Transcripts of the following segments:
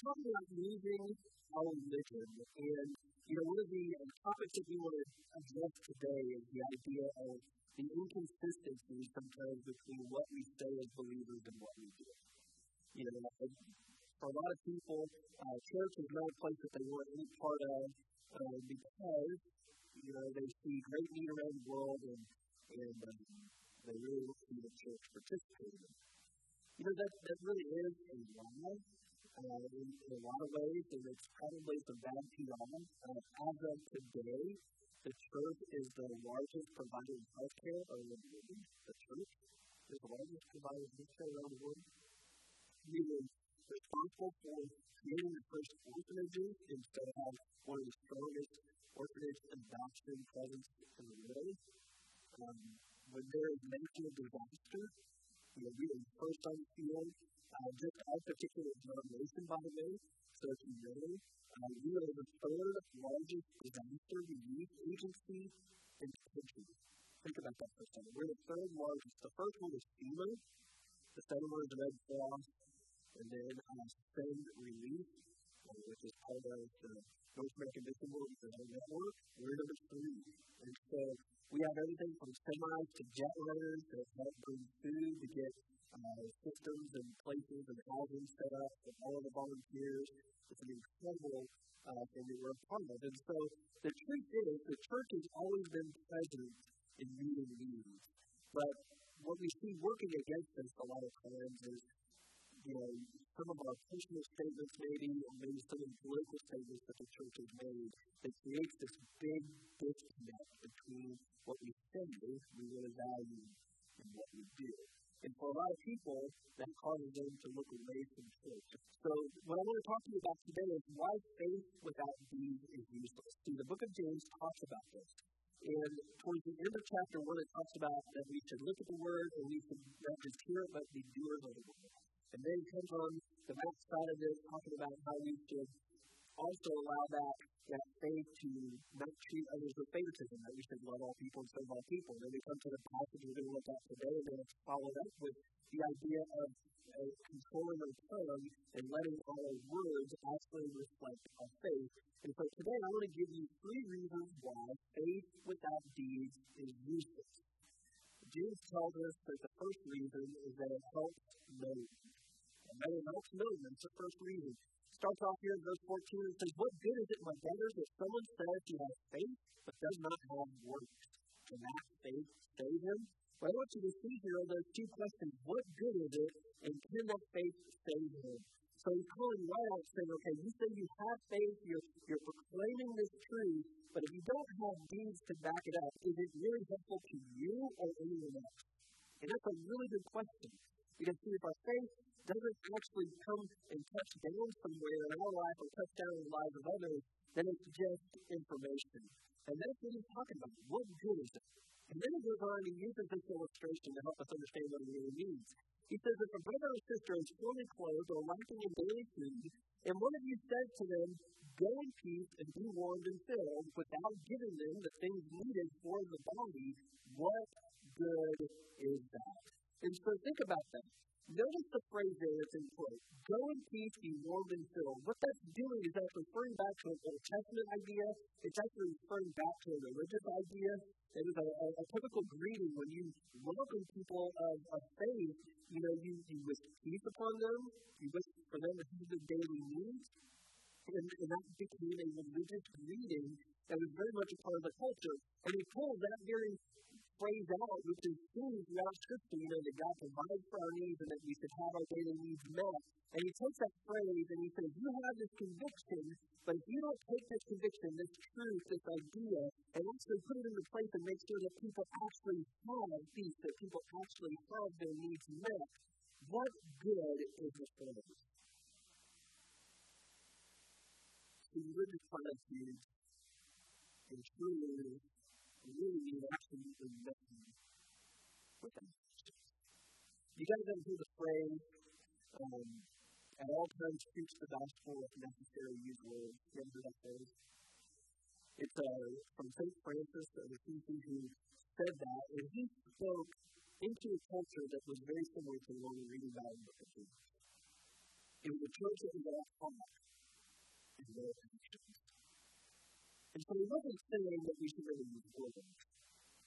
talking about losing our religion. And, you know, one of the topics that we want to address today is the idea of the inconsistency sometimes between what we say as believers and what we do. You know, for a lot of people, uh, church is not a place that they want any part of uh, because, you know, they see great need around the world and, and um, they really don't see the church participating. You know, that, that really is a lie uh, in, in a lot of ways, and it's probably some bad PR. Uh, as of today, the church is the largest provider of health care the world. The church is the largest provider of health care around the world. We were responsible for creating the first orphanages instead of one of the strongest orphanage adoption presence in the world. Um, when there is national disaster, you know, we are first on the field. Uh, just our particular denomination, by the way, so if you know, uh, we are the third largest disaster relief agency in the country. Think about that for a second. We're the third largest. The first one is FEMA, the second one is Red Cross, and then uh, Send Relief, uh, which is part of the North American Mission Network. We're number three. And so we have everything from semis to jet runners that help bring food to get uh, systems and places and housing set up for all of the volunteers. It's an incredible uh, thing that we're a part of. And so the truth is, the church has always been present in meeting needs. But what we see working against us a lot of times is, you know, some of our personal statements maybe, or maybe some of the political statements that the church has made that creates this big disconnect between what we say we really value and what we do. And for a lot of people, that causes them to look away from church. So, what I want to talk to you about today is why faith without deeds is useless. See, the book of James talks about this. And towards the end of chapter 1, it talks about that we should look at the word and we should not just hear it, but be doers of the word. And then comes on the back side of this, talking about how we should also allow that, that faith to not treat others with favoritism, that we should love all people and serve all people. Then we come to the passage we're going to look at today, and it's followed up with the idea of uh, controlling our tongue and letting all our words actually reflect our faith. And so today I want to give you three reasons why faith without deeds is useless. James tells us that the first reason is that it helps no one. And that it helps no one. It's the first reason starts off here in verse 14 and says, What good is it, my brothers, if someone says he has faith but does not have works? Can that faith save him? What I want you to see here are those two questions. What good is it, and can that faith save him? So he's calling right out saying, okay, you say you have faith, you're, you're proclaiming this truth, but if you don't have deeds to back it up, is it really helpful to you or anyone else? And that's a really good question. Because see, if our faith doesn't actually come and touch down somewhere in our life or touch down in the lives of others, then it's just information. And that's what he's talking about. What good is it? And then he goes on and uses this illustration to help us understand what it really means. He says, if a brother or sister is fully clothed or lacking in daily food, and one of you says to them, Go in peace and be warmed and filled, without giving them the things needed for the body, what good is that? And so think about that. Notice the phrase there that's in quote. Go in peace, be warmed and filled. What that's doing is that's referring back to an Old Testament idea. It's actually referring back to a religious idea. It was a, a, a typical greeting when you welcome people of, of faith. You know, you, you wish peace upon them. You wish for them to have the daily needs. And, and that became a religious greeting that was very much a part of the culture. And he pulled that very phrase out, which is seen throughout Scripture, you know, that God provides for our needs and that we should have our daily needs met. And he takes that phrase and he says, You have this conviction, but if you don't take this conviction, this truth, this idea, and actually put it into place and make sure that people actually have peace, that people actually have their needs met, what good is this them? So you live in platitudes and truly really mean absolutely nothing with them. You guys ever hear the phrase, um, at all times preach the gospel if necessary, use words? You ever heard that phrase? It's uh, from St. Francis of Assisi who said that, and he spoke into a culture that was very similar to the one we're reading about in the book of It was a church that was all talk and no actions. And so he wasn't saying that we should really use words.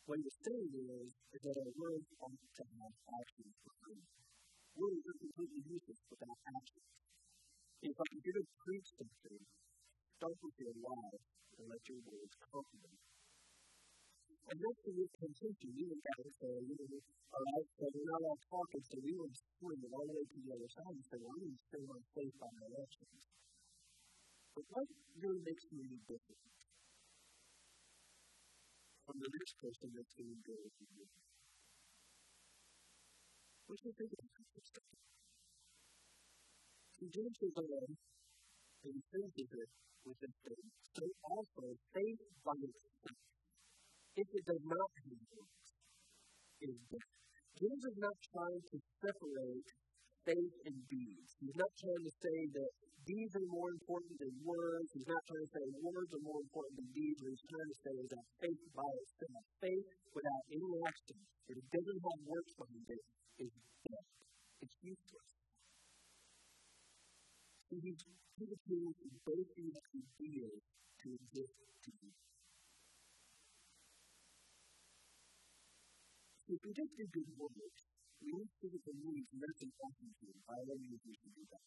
What he was saying is, is that our words ought to have actions behind them. Words are completely useless without actions. If I'm going to preach something, start with your life and let your words cultivate. And that's the real temptation. And say, you know, all right, so we're not all talking, so we would swing it all the way to the other side and say, well, I'm going to stay on faith by my actions. But what really makes me different from the next person that's going to go with you? What do you think about this stuff? He gives his own, and he finishes it with statement. So also, faith by itself if it does not have works, is. James is not trying to separate faith and deeds. He's not trying to say that deeds are more important than words. He's not trying to say words are more important than deeds. What he's trying to say is that faith by itself, faith without any action, if it doesn't have works behind it, is dead. It's useless. See, he's giving both these ideas to exist together. if we just do good works, we need to see the needs nursing often to by all means we should do that.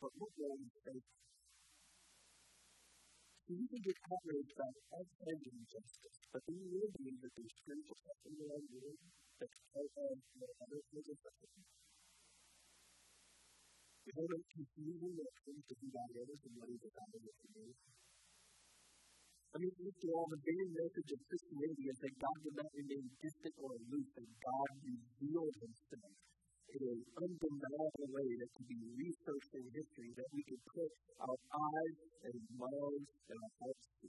But what role is faith? So you can get outraged about all kinds of injustice, but then you really believe that there's spiritual suffering in our world that's part of the other kinds of suffering. Is there no confusion when it comes to who God is and what He's about in the I mean, after all, the very message of Christianity is that God did not remain distant or aloof, that God revealed himself in an undeniable way that can be researched in history, that we can put our eyes and minds and our hearts to.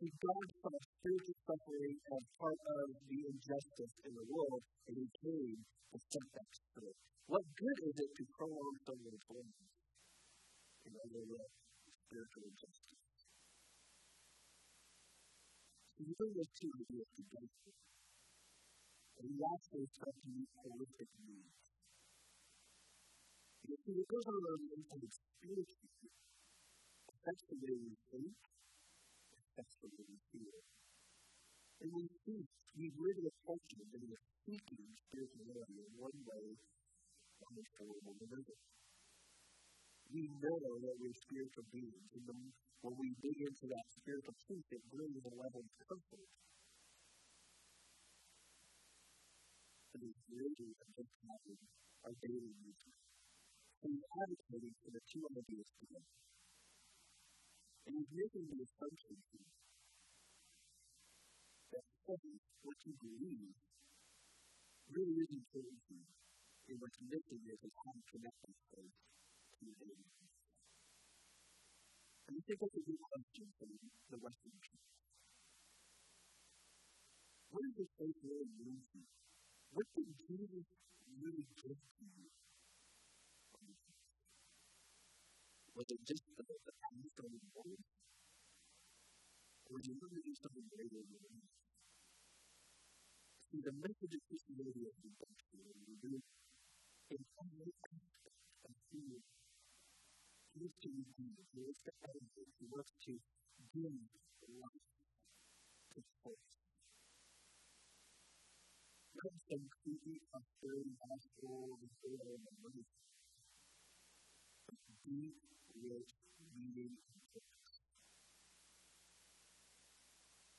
See, God saw spiritual suffering as part of the injustice in the world, and He came to set that straight. What good is it to prolong someone's life? In other words, spiritual injustice. So you two ideas together, and you actually start to meet holistic needs. Because on in our inside spiritually affects the way we think, affects the way we feel. And we seek, we live in a culture that is seeking spirituality in one way, horrible than another we know that we're spiritual beings. And then when we dig into that spiritual truth, it brings a level of comfort. It is really a good having our daily needs. So he's advocating for the two ideas together. And he's making the assumption here that faith, what you believe, really is important to you. And what's missing is how to connect that faith And you take what is important from the Western church. What does this faith really mean to you? What did Jesus really give to you? Was it just the, the past on the word? Or did you really do something greater than that? See, the message of Christianity is redemption, and we're doing in some way, I feel looking to the exercises to wants to bring life to force. Not some creepy prosperity gospel the oil and money, but deep, rich, meaning, and purpose.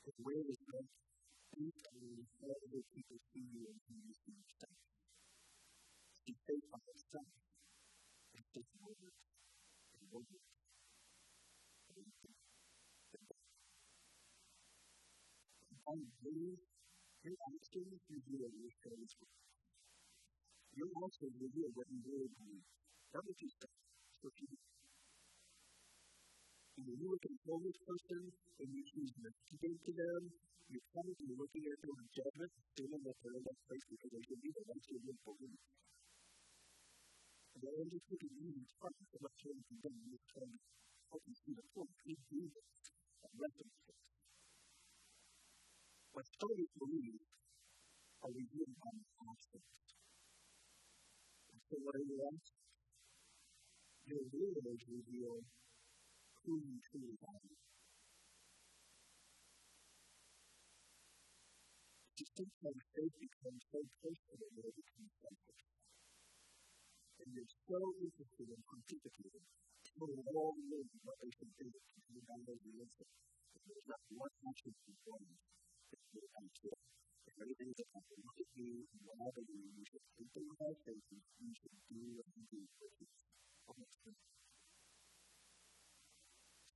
The way is not deep and let other people see you and see you for yourself. To faith by itself. It's just a word. Words. On believe your actions reveal your faith. Your actions reveal what you really believe. It's what you do. And when you look at a homeless person and you choose to to them, you're probably looking at them with judgment, assuming that they're in that place because they should be there. That's your real belief. the only thing that you need to find is that came from them, you can help you see the full truth of Jesus and reference it. But totally believe are revealed by the concept. And so what are you asking? Your words reveal who you truly are. To think like faith becomes so personal, it becomes selfish and they're so interested in pontificating for the whole world what they can do to the download the answer. There's not one action before you that they can do. If anything that I can look at you and whatever you do, you should take think in those cases, you should do what you do, which is almost true.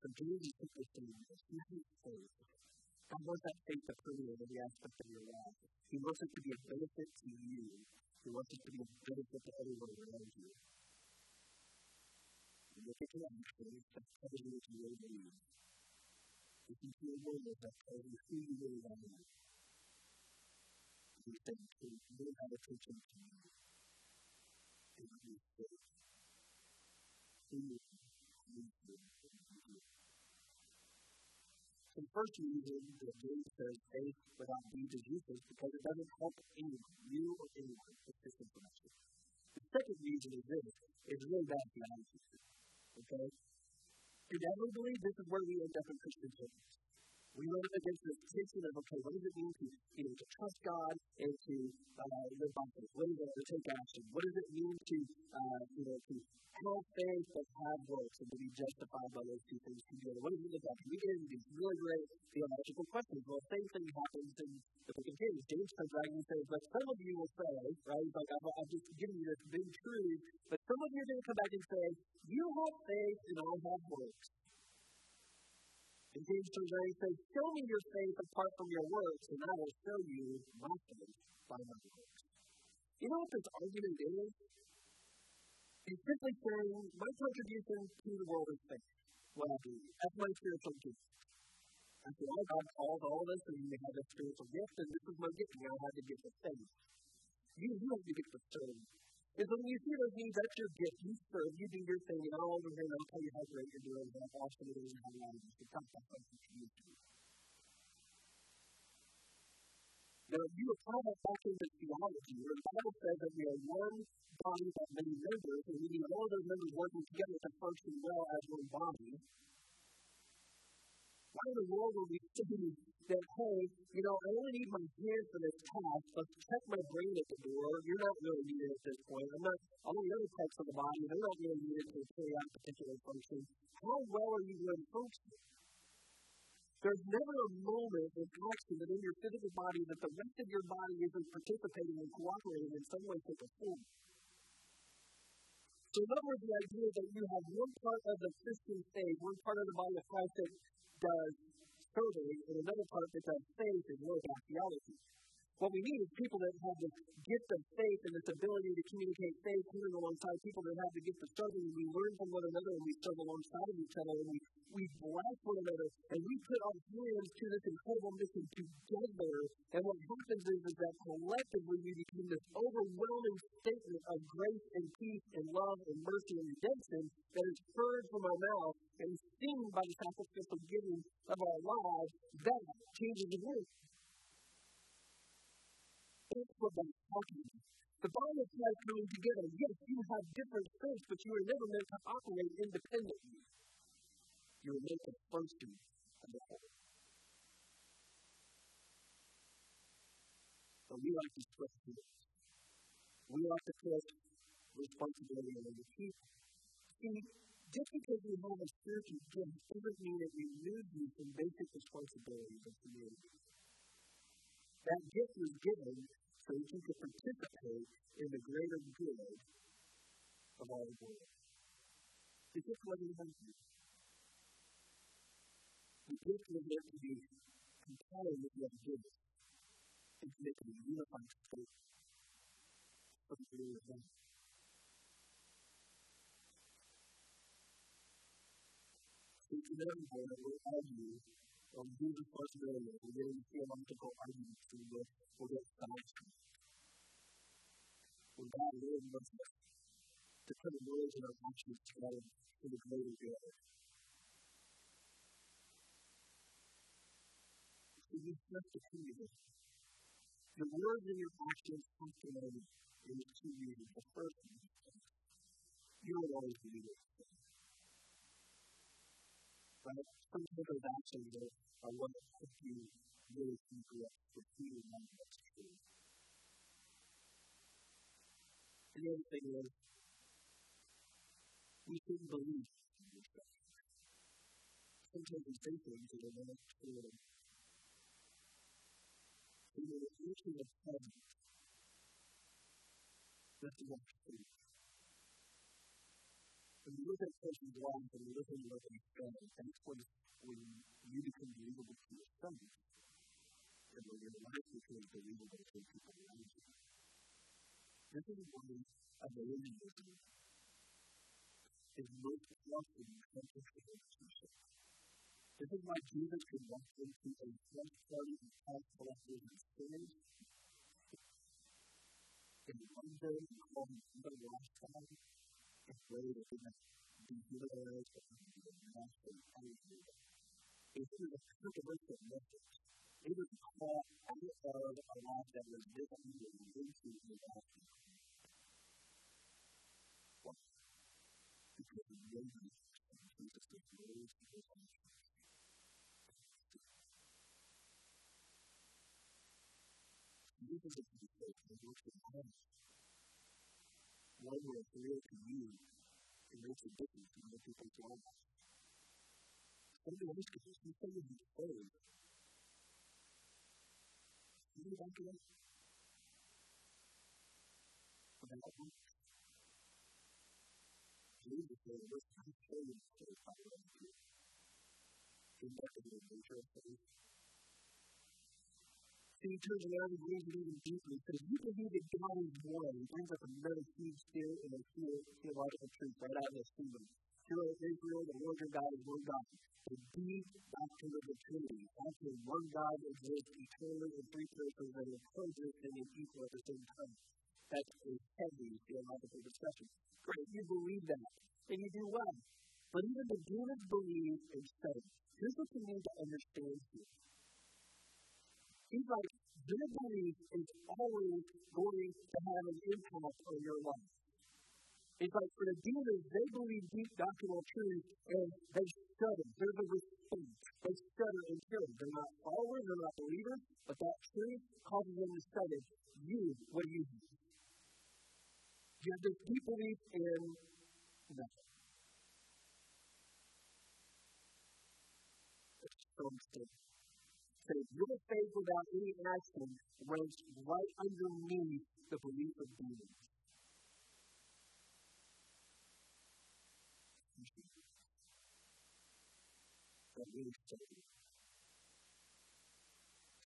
So Jesus took this to me, He is faith. God wants that faith to permeate every aspect of your life. He wants it to be a benefit to you He wants us to be of benefit to everyone around you. And if it can, that's probably what you really need. If you feel worried, that's probably who you really are. And you think, so you really have attention to me. And you need to who you are. The first reason that James says faith without is useless because it doesn't help anyone, you or anyone, with this information. The second reason is this, is really bad theology. Okay? Inevitably, this is where we end up in Christian churches. We run up against this tension of, okay, what does it mean to, you know, to trust God and to uh, live by faith? What does it mean to take action? What does it mean to, uh, you know, to have faith but have works and to be justified by those two things together? What does it look like? We get into these really great theological questions. Well, same thing happens in the book of James. James comes back and says, but some of you will say, right, he's like, I've, I've just given you this big truth, but some of you are going to come back and say, you have faith and I have works. And James turns around and says, Show me your faith apart from your works, and I will show you my faith by my works. You know what this argument is? It's simply saying, My contribution to the world is faith. What I do. That's my spiritual gift. After all, God calls all of us and we have a spiritual gift, and this is my gift. Now I have the gift of faith. You, you have the gift of serving. And so when you see those needs, that's your gift. You serve, you do your thing, and I'll over here and I'll tell you how great you're doing, how awesome it is, and how is. It's not that something to you to. Now, you apply that back into theology, where the Bible says that we are one body of many members, and we need all those members working together to function well as one body. Why in the world would we say that, hey, you know, I only need my hands for this task, but check my brain at the door. You're not really needed at this point. I'm not, all the other parts of the body, they're not really needed to carry out particular function. How well are you going to function? There's never a moment in action that in your physical body that the rest of your body isn't participating and cooperating in some way, shape, or form. So, in other words, the idea that you have one part of the Christian faith, one part of the body of Christ that does survey, and another part that does faith and more about theology. What we need is people that have this gift of faith and this ability to communicate faith coming alongside people that have the gift of serving, and we learn from one another and we serve alongside of each other and we, we bless one another and we put our hands to this incredible mission together. And what happens is, is that collectively we become this overwhelming statement of grace and peace and love and mercy and redemption that is heard from our mouth and seen by the sacrificial giving of our lives. That changes the world. That's what I'm talking. The of Christ coming together. Yes, you have different strengths, but you are never meant to operate independently. You were meant to function as a whole. We like to trust. We like to trust responsibility on other people. See, just because we have a spiritual gift doesn't mean that we lose you from basic responsibilities of community. That gift was given so you participate in the greater good of all the world. The gift wasn't meant to The gift was meant to be compelling with what it gives. It's be unified faith. Something really is that. It's inevitable that we'll argue whose responsibility it is. We're getting theological arguments and we'll, we'll get sidetracked. When God really wants us to put the words and our actions together for the greater good. So you have to see this. Your words and your actions have to know in two reasons. The first don't always believe it. right? Please never vacillate on what if you really think that the feeling of what's true. And the other thing is, we shouldn't believe in yourself. Sometimes we say things that are not true. You know, the nature of heaven, that's not true when you look at social norms and you look at your own experience, and it's when, when you become believable to yourself, and when your life becomes believable to people around you. This is why evangelism is most often central to relationships. This is why Jesus can walk into a front party that you take from the work of God. One will appear to you and make a difference in other people's lives. Somebody else could just be saying he's saved. You know what I'm About me? Jesus said, let's not say it's saved by the way of the nature of faith. He turns around and reads it even deeper. He says, You believe that God is one. He brings up another huge and a theological truth right out of this kingdom. Hear Israel, the Lord your God is one God. The deep doctrine of the Trinity. Actually, one God exists eternally in three persons that are coexisting and equal at the same time. That's a heavy theological discussion. Great, you believe that, and you do well. But even the demons believe and say, here's what you need to understand here. He's like, their belief is always going to have an impact on your life. It's like for the demons, they believe deep doctrinal truth and they study. There's a response. They study and kill. They're not followers, they're not believers, but that truth causes them to study. You, what do you do? You have this deep belief in nothing. It's so mistaken say your faith without any action ranks right underneath the belief of demons. That really study.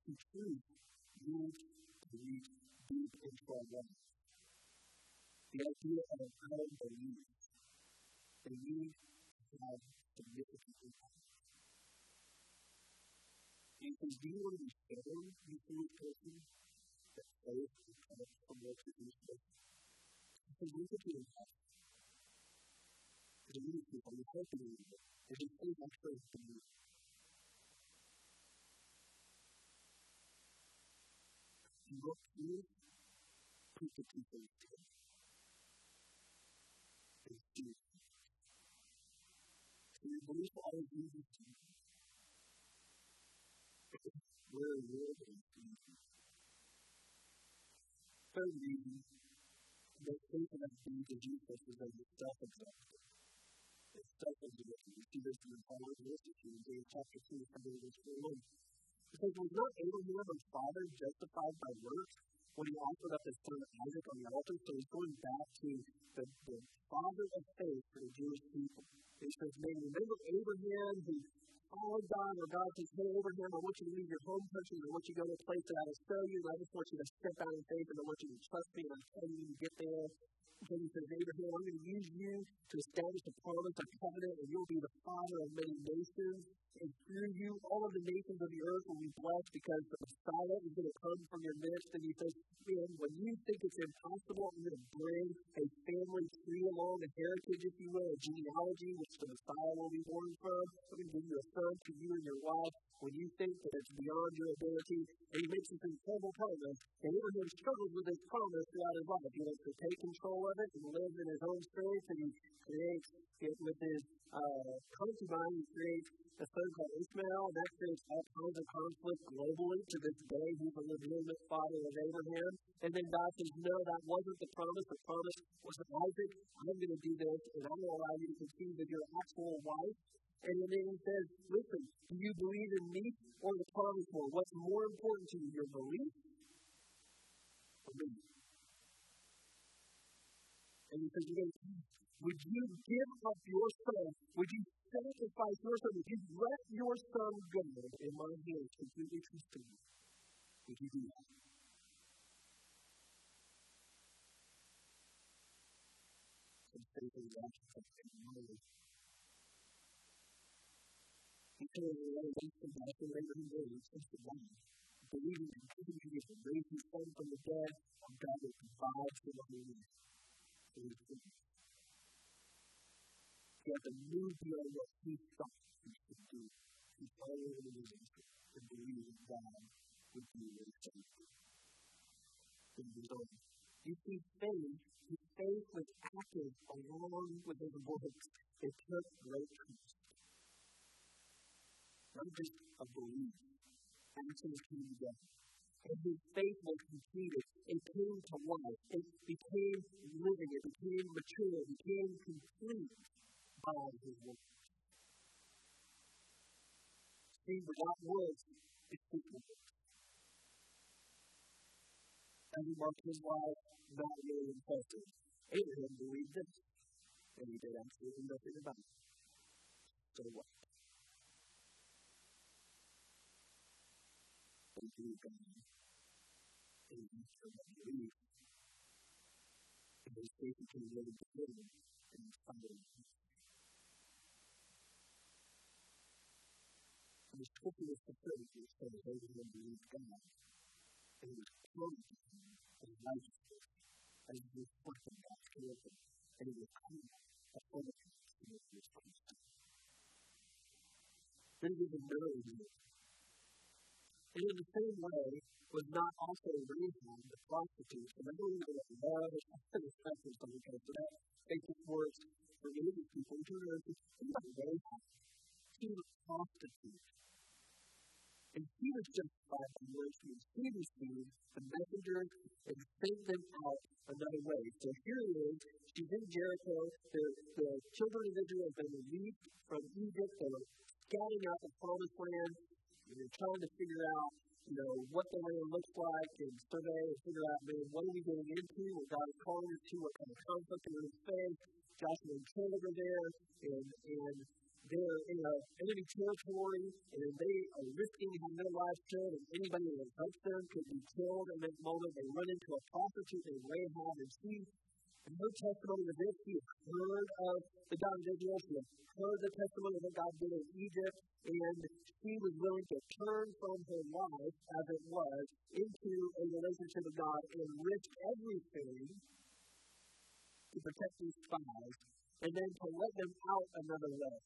In truth, you believe deep into our life. The idea of our belief, that we have significant impact. you can do what you say you can be person that says you come from what you do say. You can do what you have. The new people, the healthy people, they just say that first to you. You look here, put the people in. They see it. So you believe all of these. Where will they be? Third reason, the statement of being to Jesus is that it's self-exalted. It's self-exalted. We see this in list of in James chapter 2, starting verse 41. It says, Was not Abraham our father justified by works when he offered up his son Isaac on the altar? So he's going back to the, the father of faith for the Jewish people. He says, Man, remember Abraham who followed God, or God says, hey, Abraham, I want you to leave your home country, I want you to go to a place that I will show you, and I just want you to step out in faith, and I want you to trust me, and I'm telling you to get there. And he says, Abraham, I'm going to use you to establish a promise, a covenant, and you'll be the father of many nations. And through you, all of the nations of the earth will be blessed because the Messiah is going to come from your midst. And he says, man, when you think it's impossible, I'm going to bring a family tree along, a heritage, if you will, a genealogy, which the Messiah will be born from. I'm going to give you a son to you and your wife. When you think that it's beyond your ability, and he makes this incredible promise, and Abraham struggles with this promise throughout his life. He wants to take control of it and live in his own strength, and he creates it with his uh, concubine. He creates a son called Ishmael, and that creates all kinds of conflict globally to this day. He's a legitimate father of Abraham. And then God says, No, that wasn't the promise. The promise was that Isaac, I'm going to do this, and I'm going to allow you to conceive of your actual wife. And then he says, Listen, do you believe in me or the promise more? What's more important to you, your belief or me? And he says, Would you give up your son? Would you sacrifice your son? Would you let your son go in my hands, completely trusting me? Would you do that? Said, "Wow, believing in raise his son from the dead, God will provide for the his children." He had to move beyond what he thought he should do. He leaders and believed that God would do what he said. You see, faith, his faith was active along with his works. It took great trust. Not just a belief. Actions came together. And his faith was completed. It came to life. It became living. It became mature. It became complete by his work. See, without works, it's fruitless. And he marked his life not really impressive. Abraham believed this, and he did absolutely nothing about it. So what? They believed God. And he believed. And his faith became really good, and followed The scripture is fulfilled, it says, Abraham believed God, and he was in righteousness, and he was reflecting God's and he was called a former to make this Christ. Then he was. And in the same way, was not also Rahab, the prostitute, and not was it love and respect for someone, so that basic words for religious people, terms of, think about Rahab. She was a prostitute. And he was justified by mercy. He received the messengers and sent them out another way. So here it is. She's in Jericho. The, the children of Israel have been released from Egypt. They're scouting out the promised land. And they're trying to figure out, you know, what the land looks like and survey and figure out, man, what are we getting into? What God is calling us to? What kind of conflict are we going to face? Joshua and Caleb are there. And, and they're in a enemy territory and they are risking having their lives killed, and anybody that helps them could be killed in that moment. They run into a prostitute named Rahab, and she, in her testimony of this, she has heard of the God of Israel. She had heard the testimony of God did in Egypt, and she was willing to turn from her life, as it was, into a relationship with God and risk everything to protect these spies, and then to let them out another way.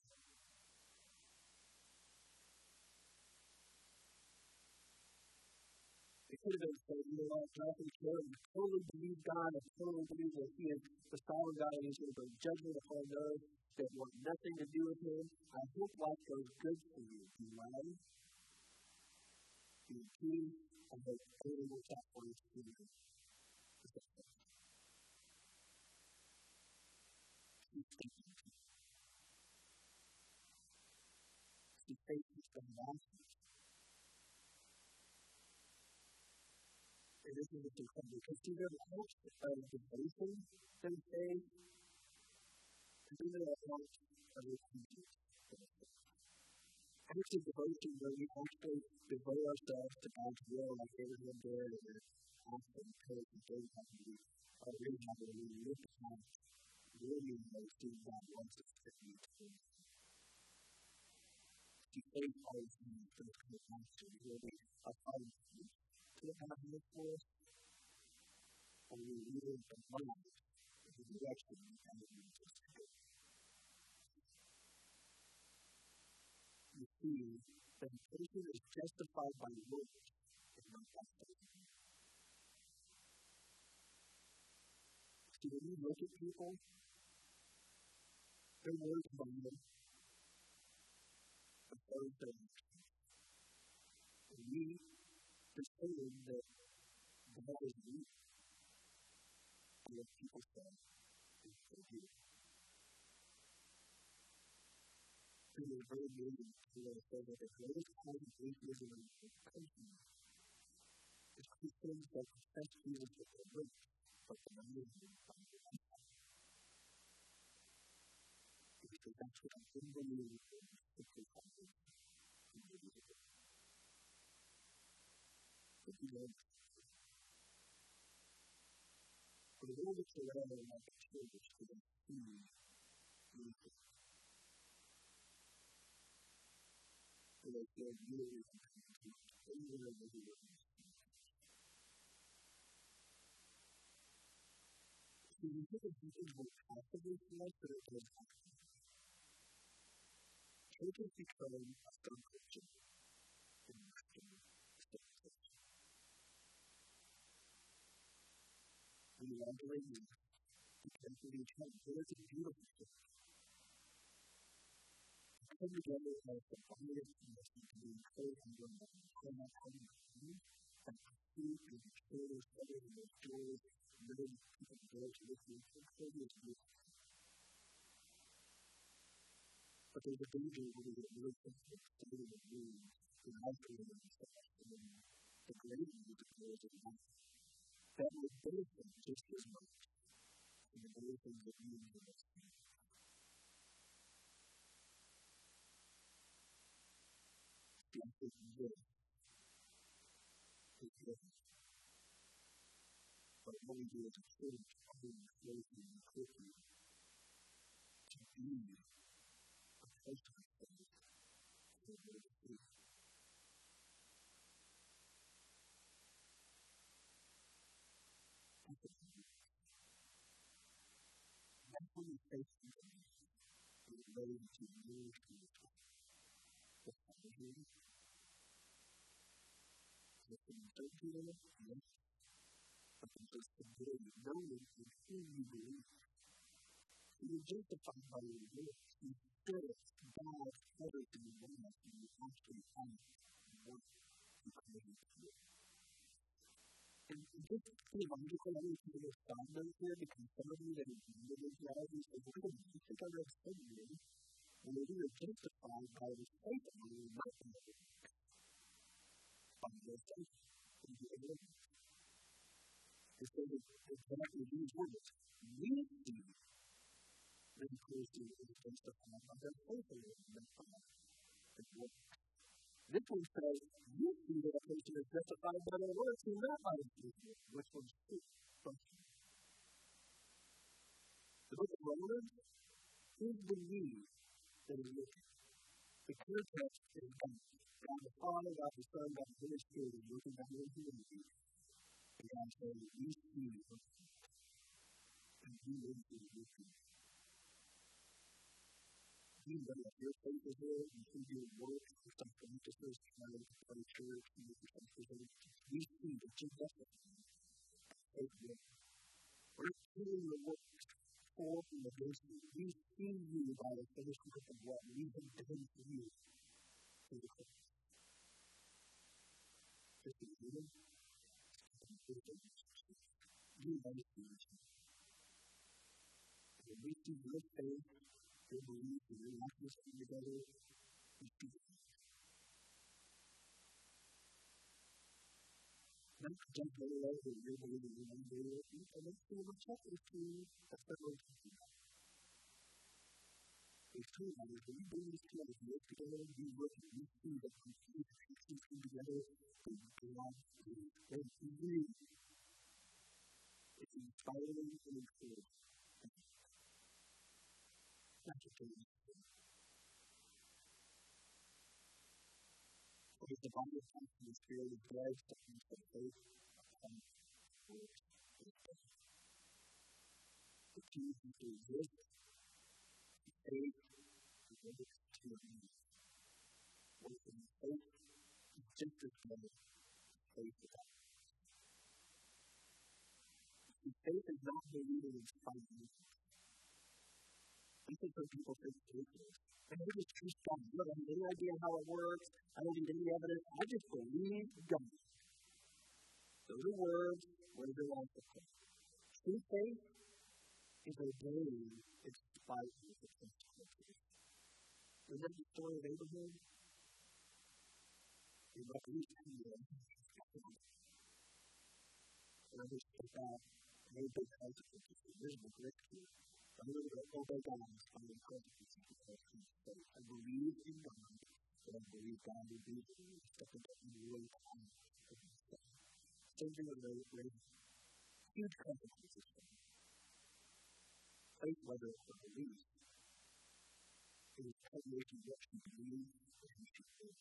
Could have been said, you know what, Jonathan Taylor, I totally believe God, I totally believe that He is the sovereign God and He's going to bring judgment upon those that want nothing to do with Him. I hope life goes good for you. Be ready. Be peace. I hope everything works out for you. Keep faithful to the tradition which is from the history of the house, the kind of devotion they say, and these are the heart of the community. Active devotion where we actually devote ourselves to God's will, like Abraham did, and often pray and pray how we are really we live upon really like doing God wants us to be to To faith always means that we have to really apply to have we live the direction. You see person is justified by works and not by faith. See, when you look at people, their words bond but those. And we understand that God is weak, yet people say, it's so good. And there's very many that say that the greatest kind of atheism and expectation is Christians that confess Jesus as their great, but deny him by their Because that's what I do believe in the scriptures of the the world is around and I can show this to them. So they said, really, I'm coming to anywhere in the world. So you think of something more possible for us than it does happen. Take us become a sun Christian. in the other way. Because we can't do it in beautiful things. Every day is like the highest condition to be encouraged and going on. I'm not having a time. And I see and I share this those stories and people go to this and encourage you to do. But there's a danger where we get really sensitive to the news, the life of the the great need to go to the life that was broken just as much in the broken that you and I Jesus will forgive us. But what we do as a church, only closely and quickly, to be a person of faith, to be a faithfulness is ready to move people. The family, the individual, yes, but the just the very knowing in whom you believe. You're justified by your work. You spirit God's everything in life, and you actually have what you created to do. And just, you know, I'm going to leave a here because some of you that have been with us offended and that we are justified by the faith of our righteousness by the faith in the Lord. It says exactly these words. We see that the Christian is justified by their faith of the Lord. This one says, you see that a person is justified by their works and not by the faith, which one's true. The book of Romans the need that is looking. The context is God. God the Father, God the Son, God the Holy Spirit is down into the need. And God says, you see and you live in the you know that your faith is there, you see your work, your practices, trying to play church, your practices, we see that you're justified. Faith will. We're seeing the work for and against you. We see you by the finished work of what we have done for you through the cross. Just as you you know And we see your faith they believe that your life is coming together is beautiful. Not don't jump all over the river in the one day or two, and then see what's happening to a fellow teacher. They say that if we bring this to our work together, we work and we see that we see the pieces come together, they belong to the place we live. It's inspiring and encouraging. That's what they with the Bible comes to the spirit of grace that you can faith upon the Jesus is with the faith is with us to your knees. Both in faith and simplest way, faith is up. And faith is not believing in spite of you. This is what people think is weakness. And they just trust God. I don't have any idea how it works. I don't need any evidence. I just believe God. Those are words. What is their life look like? True faith is obeying in spite of the consequences. Remember the story of Abraham? He left his And I just that made big consequences. There's a brick here. I really got overwhelmed by the incredibly simple I believed in God, but I believed God would be something that he really wanted for himself. Changing the way with huge consequences for me. Faith, whether it's a belief, is culminating what you believe and what you think.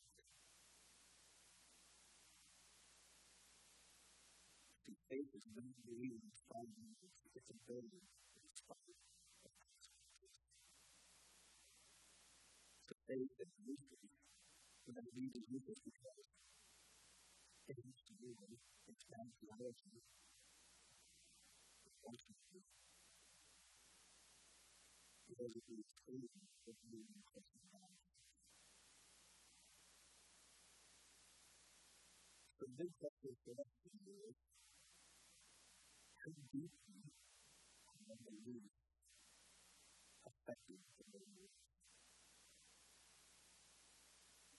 Faith is when you believe in five minutes, it's a billion, it's five faith that leads to the reason you can be saved. Faith is real, it's not theology, it's functional truth. It is the exclusion of you and Christian God. So this chapter for us to do is how deeply are the affected by the